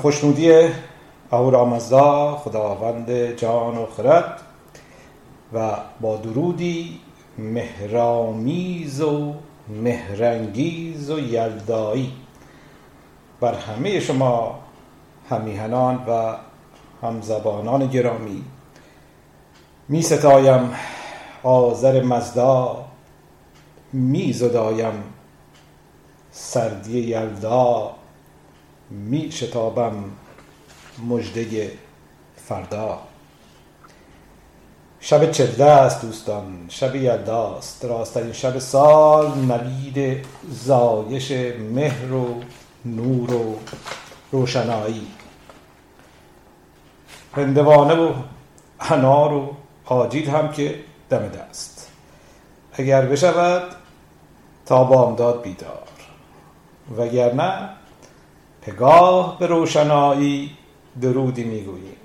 خوشنودی اهورامزدا خداوند جان و خرد و با درودی مهرامیز و مهرنگیز و یلدایی. بر همه شما همیهنان و همزبانان گرامی می ستایم آذر مزدا می زدایم سردی یلدا. می شتابم مژده فردا. شب چلده است دوستان شب یلداست. راستترین شب سال نوید زایش مهر و نور و روشنایی. هندوانه و انار و آجیل هم که دم دست. اگر بشود تا بامداد بیدار. وگرنه پگاه به روشنایی درودی می‌گوییم.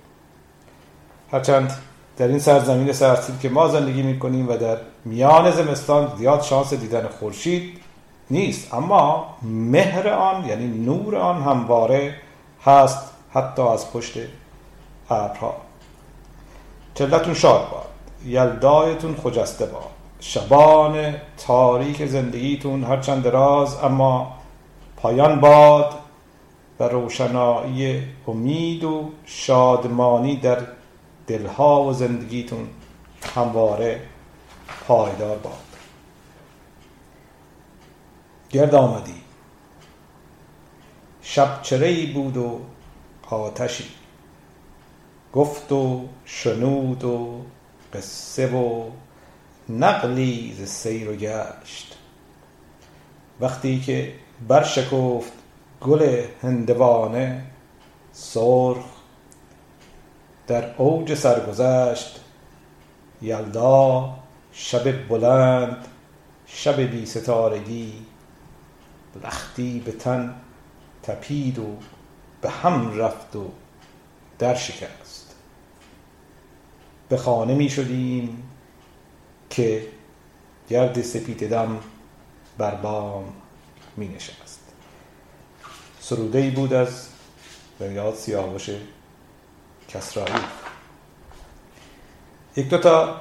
هرچند در این سرزمین سرسیب که ما زندگی می‌کنیم و در میان زمستان زیاد شانس دیدن خورشید نیست اما مهر آن یعنی نور آن همواره هست حتی از پشت ابرها. چلتون شاد باد یلدایتون خجسته باد. شبان تاریک زندگیتون هرچند دراز اما پایان باد و روشنایی امید و شادمانی در دلها و زندگیتون همواره پایدار باد. گرد آمدی. شب چره بود و آتشی. گفت و شنود و قصه و نقلی ز سیر و گشت. وقتی که برشکفت گل هندوانه سرخ در اوج سرگذشت یلدا شب بلند شب بی ستارگی لختی به تن تپید و به هم رفت و در شکست. به خانه می شدیم که گرد سپید دم بر بام می نشست. سروده ای بود از بنیاد سیاوش کسرایی. یک دو تا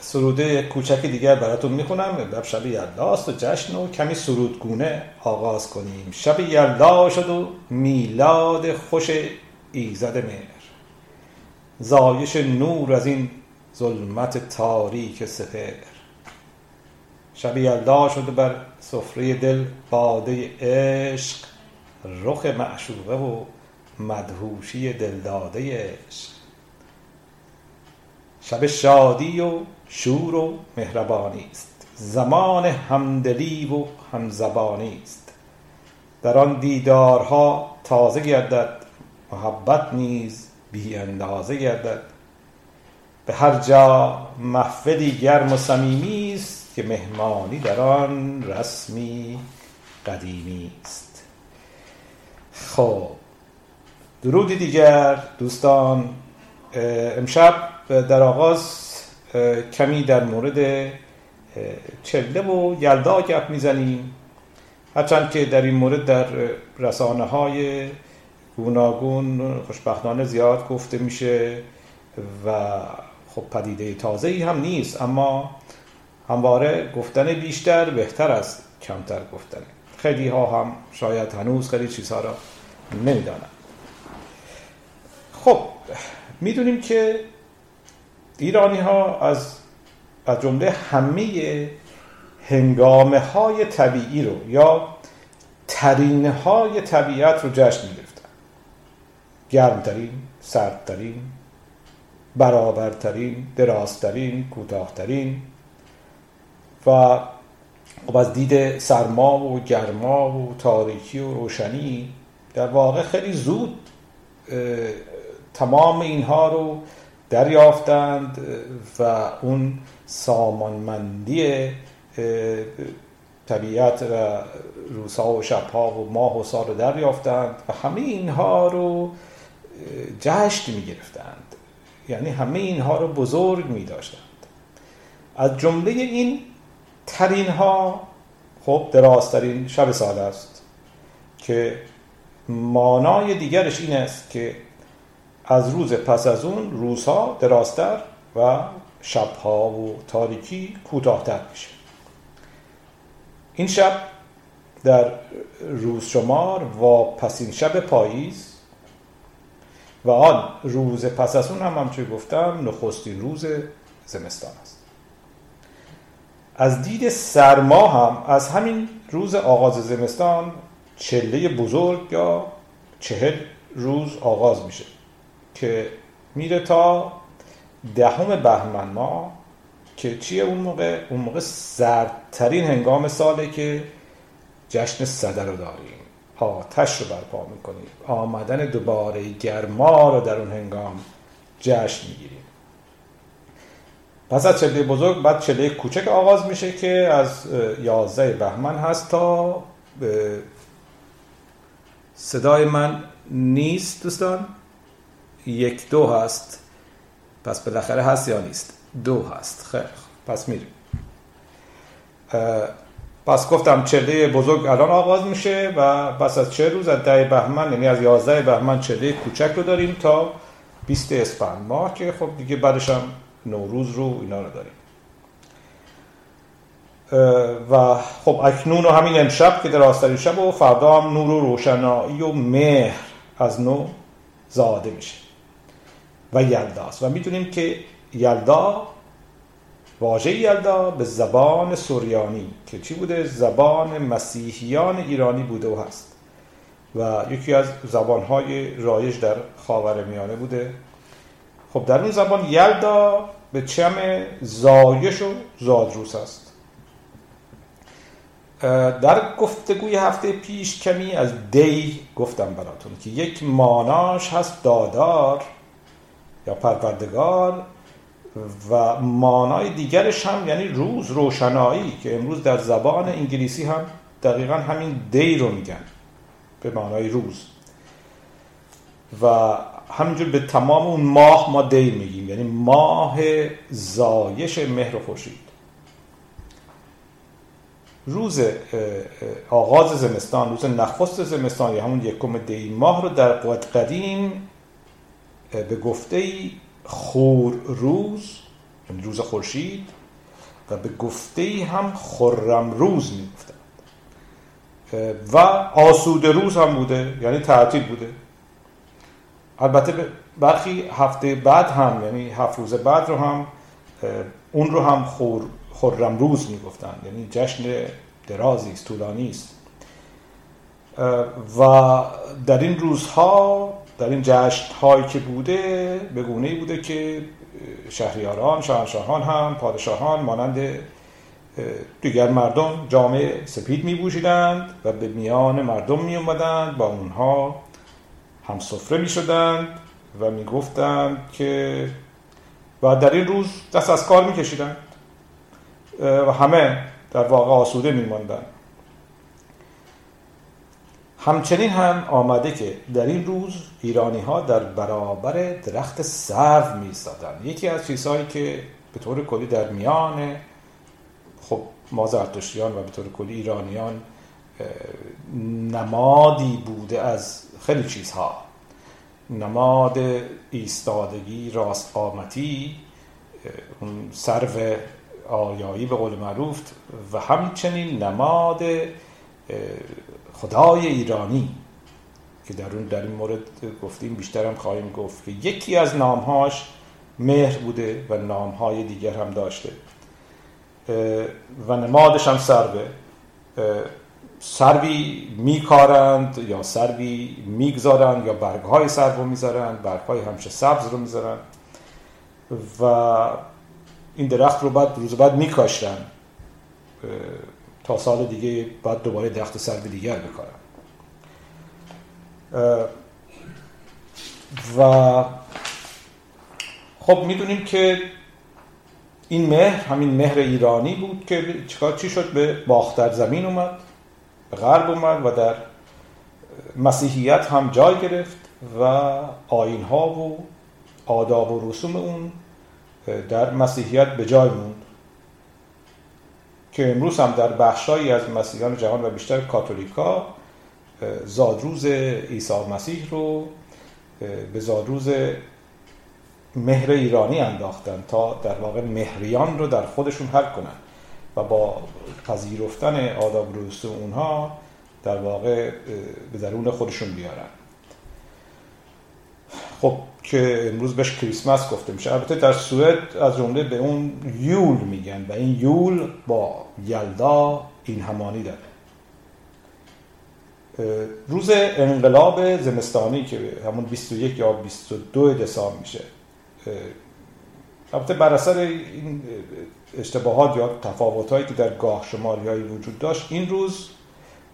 سروده کوچک دیگر براتون می‌خونم. بب شب یلداست و جشن و کمی سرودگونه آغاز کنیم. شب یلدا شد و میلاد خوش ایزد مهر. زایش نور از این ظلمت تاریک سپر شب یلدا شد و بر سفره دل باده عشق رخ معشوقه و مدهوشی دلداده عشق. شب شادی و شور و مهربانی است. زمان همدلی و همزبانی است. در آن دیدارها تازه گردد. محبت نیز بی اندازه گردد. به هر جا محفلی گرم و صمیمی است که مهمانی در آن رسمی قدیمی است. خب. درودی دیگر دوستان. امشب در آغاز کمی در مورد چله و یلدا گپ می‌زنیم. هرچند که در این مورد در رسانه های گوناگون خوشبختانه زیاد گفته میشه و خب پدیده تازه ای هم نیست اما همواره گفتن بیشتر بهتر از کمتر گفتن. خیلی ها هم شاید هنوز خیلی چیزها را نمی‌دانند خب می‌دونیم که ایرانی ها از از جمله همه هنگامه های طبیعی رو یا ترینه های طبیعت رو جشن می‌گرفتن. گرمترین سردترین برابرترین درازترین کوتاهترین و خب از دید سرما و گرما و تاریکی و روشنی در واقع خیلی زود تمام اینها رو دریافتند و اون سامانمندی طبیعت و روزها و شبها و ماه و سال رو دریافتند و همه اینها رو جشن می گرفتند یعنی همه اینها رو بزرگ می داشتند از جمله این ترین ها خب درازترین شب سال است که مانای دیگرش این است که از روز پس از اون روزها درازتر و شبها و تاریکی کوتاهتر میشه. این شب در روز شمار و پسین شب پاییز و آن روز پس از اون هم همچون گفتم نخستین روز زمستان است. از دید سرما هم از همین روز آغاز زمستان چله بزرگ یا چهل روز آغاز میشه که میره تا دهم بهمن ما که چیه اون موقع؟ اون موقع سردترین هنگام ساله که جشن صدر رو داریم. آتش رو برپا می‌کنیم. آمدن دوباره گرما رو در اون هنگام جشن می‌گیریم. پس از چله بزرگ بعد چله کوچک آغاز میشه که از یازده بهمن هست تا صدای من نیست دوستان؟ یک دو هست. پس بالاخره هست یا نیست؟ دو هست. خیلی پس میریم. پس گفتم چله بزرگ الان آغاز میشه و پس از چه روز از ده بهمن یعنی از یازده بهمن چله کوچک رو داریم تا 20 اسفند ماه که خب دیگه بعدش هم نوروز رو اینا رو داریم. و خب اکنون و همین امشب که در آسترین شب و فردا هم نور و روشنایی و مهر از نو زاده میشه و یلداست و می‌دونیم که یلدا واژه یلدا به زبان سوریانی که چی بوده؟ زبان مسیحیان ایرانی بوده و هست. و یکی از زبانهای رایج در خاورمیانه بوده. خب در اون زبان یلدا به چم زایش و زادروس است. در گفتگوی هفته پیش کمی از دی گفتم براتون که یک ماناش هست دادار یا پروردگار و مانای دیگرش هم یعنی روز روشنایی که امروز در زبان انگلیسی هم دقیقا همین دی رو میگن به مانای روز. و همینجور به تمام اون ماه ما دی میگیم یعنی ماه زایش مهر و خورشید. روز آغاز زمستان روز نخست زمستان یا همون یکم دی ماه رو در قوت قدیم به گفته خور روز یعنی روز خورشید و به گفته هم خرم روز می‌گفتند و آسود روز هم بوده یعنی تعطیل بوده. البته برخی هفته بعد هم یعنی هفت روز بعد رو هم اون رو هم خور خرم روز می‌گفتن یعنی جشن درازی است طولانی است. و در این روزها در این جشن هایی که بوده به گونه بوده که شهریاران شاهنشاهان هم پادشاهان مانند دیگر مردم جامعه سپید می بوشیدند و به میان مردم می اومدند با اونها هم سفره می شدند و می گفتند که و در این روز دست از کار می کشیدند و همه در واقع آسوده می ماندند همچنین هم آمده که در این روز ایرانی ها در برابر درخت سرو می یکی از چیزهایی که به طور کلی در میان خب ما زرتشتیان و به طور کلی ایرانیان نمادی بوده از خیلی چیزها. نماد ایستادگی راست قامتی اون سرو آیایی به قول معروف و همچنین نماد خدای ایرانی که در اون در این مورد گفتیم بیشتر هم خواهیم گفت که یکی از نامهاش مهر بوده و نامهای دیگر هم داشته. و نمادش هم سروه سروی میکارند یا سروی می‌گذارند یا برگهای سرو رو می‌ذارند برگهای همشه سبز رو می‌ذارند. و این درخت رو بعد روز بعد میکاشتن. تا سال دیگه بعد دوباره درخت سرو دیگر بکارن. و خب می‌دونیم که این مهر همین مهر ایرانی بود که چیکار چی شد؟ به باختر زمین اومد به غرب اومد و در مسیحیت هم جای گرفت و آین ها و آداب و رسوم اون در مسیحیت به جای موند. که امروز هم در بخشایی از مسیحیان جهان و بیشتر کاتولیکا زادروز عیسی مسیح رو به زادروز مهر ایرانی انداختن تا در واقع مهریان رو در خودشون حل کنن و با پذیرفتن آداب و اونها در واقع به درون خودشون بیارن. خب که امروز بهش کریسمس گفته میشه البته در سوئد از جمله به اون یول میگن و این یول با یلدا این همانی داره روز انقلاب زمستانی که همون 21 یا 22 دسامبر میشه. البته بر اثر این اشتباهات یا تفاوتهایی که در گاه شماری وجود داشت این روز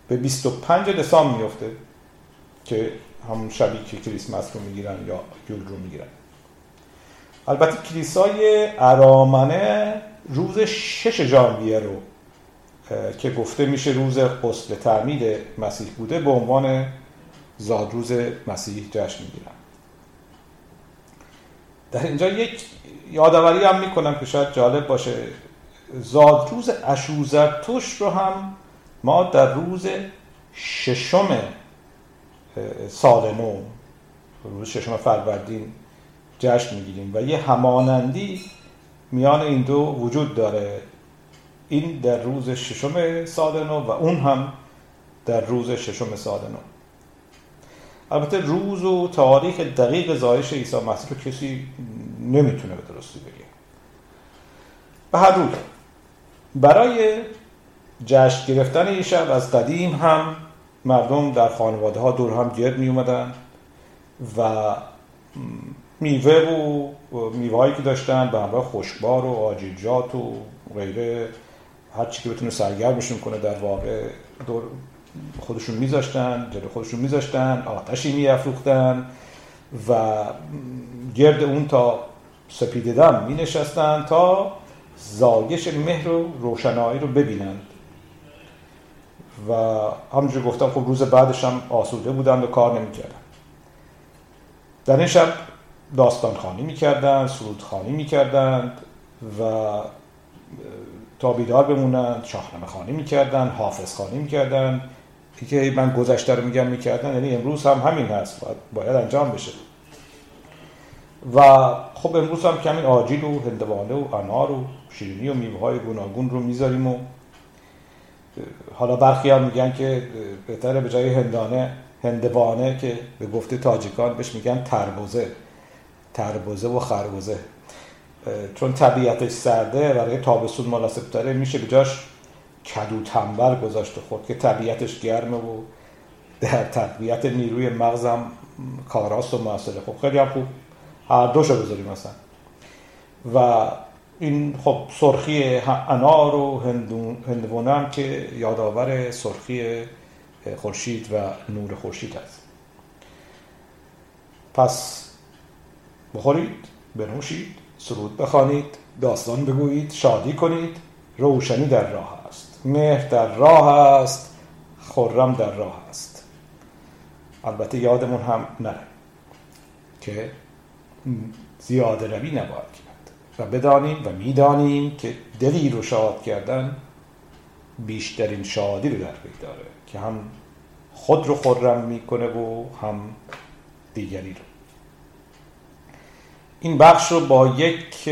به 25 دسامبر میفته که همون شبی که کریسمس رو می‌گیرن یا یول رو می‌گیرن. البته کلیسای ارامنه روز شش ژانویه رو که گفته میشه روز غسل تعمید مسیح بوده به عنوان زادروز مسیح جشن می‌گیرن. در اینجا یک یادآوری هم می‌کنم که شاید جالب باشه. زادروز اشوزرتوش رو هم ما در روز ششم سال روز ششم فروردین جشن می‌گیریم و یه همانندی میان این دو وجود داره. این در روز ششم سال نو و اون هم در روز ششم سال نو البته روز و تاریخ دقیق زایش عیسی مسیح رو کسی نمی‌تونه به درستی بگه. به هر روز برای جشن گرفتن این شب از قدیم هم مردم در خانواده ها دور هم گرد می اومدن و میوه و میوه هایی که داشتن به همراه خوشبار و آجیجات و غیره هر چی که بتونه سرگرمشون کنه در واقع دور خودشون میذاشتن جلو خودشون میذاشتن آتشی میافروختن و گرد اون تا سپیده دم می نشستن تا زایش مهر و روشنایی رو ببینند و همونجور گفتم خب روز بعدش هم آسوده بودن و کار نمی‌کردن در این شب داستان خانی می‌کردن سرود خانی می‌کردند و تا بیدار بمونند شاهنامه خانی می‌کردن حافظ خانی می‌کردن که من گذشته رو میگم می‌کردن یعنی امروز هم همین هست باید, باید انجام بشه. و خب امروز هم کمی آجیل و هندوانه و انار و شیرینی و میوه های گوناگون رو می‌ذاریم و حالا برخی هم میگن که بهتره به جای هندانه هندوانه که به گفته تاجیکان بهش میگن تربوزه. تربوزه و خربوزه. چون طبیعتش سرده برای تابستون مناسب تره میشه به جاش کدو تنبر گذاشته خود که طبیعتش گرمه و در تقویت نیروی مغزم کاراست و موثره خب خیلی هم خوب. هر دوشو بذاریم مثلا. و این خب سرخی انار و هندوانه هم که یادآور سرخی خورشید و نور خورشید است پس بخورید بنوشید سرود بخوانید داستان بگویید شادی کنید روشنی در راه است. مهر در راه است خرم در راه است. البته یادمون هم نره که زیاده روی نباید. و بدانیم و می‌دانیم که دلی رو شاد کردن بیشترین شادی رو در پی داره که هم خود رو خرم می‌کنه و هم دیگری رو. این بخش رو با یک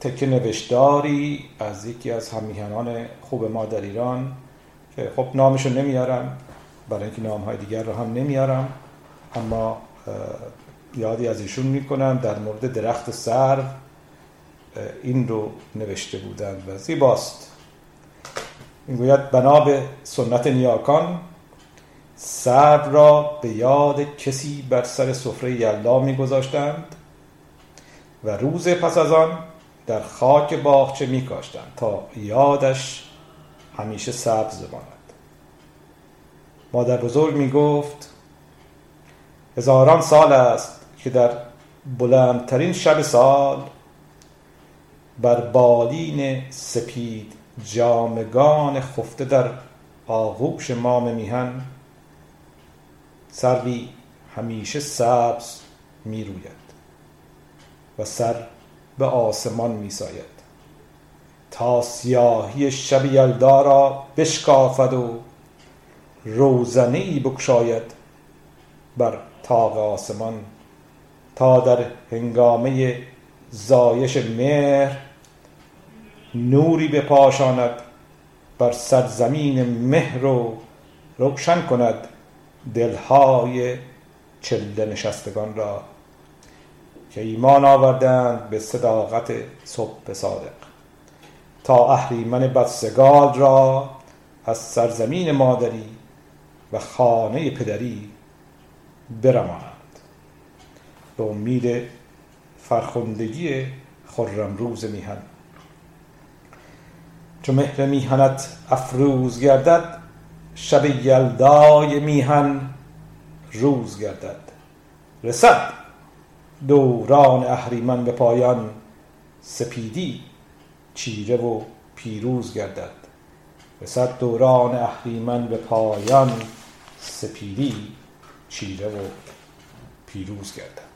تکه نوشتاری از یکی از همیهنان خوب ما در ایران که خب نامشو نمیارم برای اینکه نام های دیگر رو هم نمیارم اما یادی از ایشون می‌کنم در مورد درخت سرو این رو نوشته بودند و زیباست. این گوید بنا به سنت نیاکان سرو را به یاد کسی بر سر سفره یلدا میگذاشتند و روز پس از آن در خاک باغچه میکاشتند تا یادش همیشه سبز بماند. مادر بزرگ می‌گفت هزاران سال است که در بلندترین شب سال بر بالین سپید جامگان خفته در آغوش مام میهن سروی همیشه سبز می روید و سر به آسمان می ساید تا سیاهی شب یلدا را بشکافد و روزنه ای بکشاید بر طاق آسمان. تا در هنگامه زایش مهر نوری بپاشاند بر سرزمین مهر و روشن کند دلهای چله نشستگان را که ایمان آوردند به صداقت صبح صادق. تا اهریمن بدسگال را از سرزمین مادری و خانه پدری برمانند به امید فرخندگی روز میهن. چو مهر میهنت افروز گردد شب یلدای میهن روز گردد. رسد دوران اهریمن به پایان سپیدی چیره و پیروز گردد. رسد دوران اهریمن به پایان سپیدی چیره و پیروز گردد.